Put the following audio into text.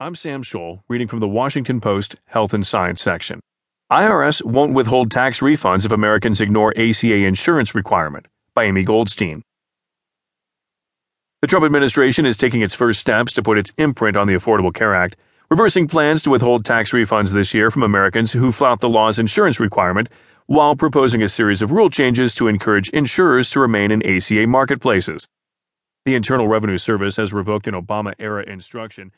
I'm Sam Scholl, reading from the Washington Post Health and Science section. IRS won't withhold tax refunds if Americans ignore ACA insurance requirement by Amy Goldstein. The Trump administration is taking its first steps to put its imprint on the Affordable Care Act, reversing plans to withhold tax refunds this year from Americans who flout the law's insurance requirement while proposing a series of rule changes to encourage insurers to remain in ACA marketplaces. The Internal Revenue Service has revoked an Obama era instruction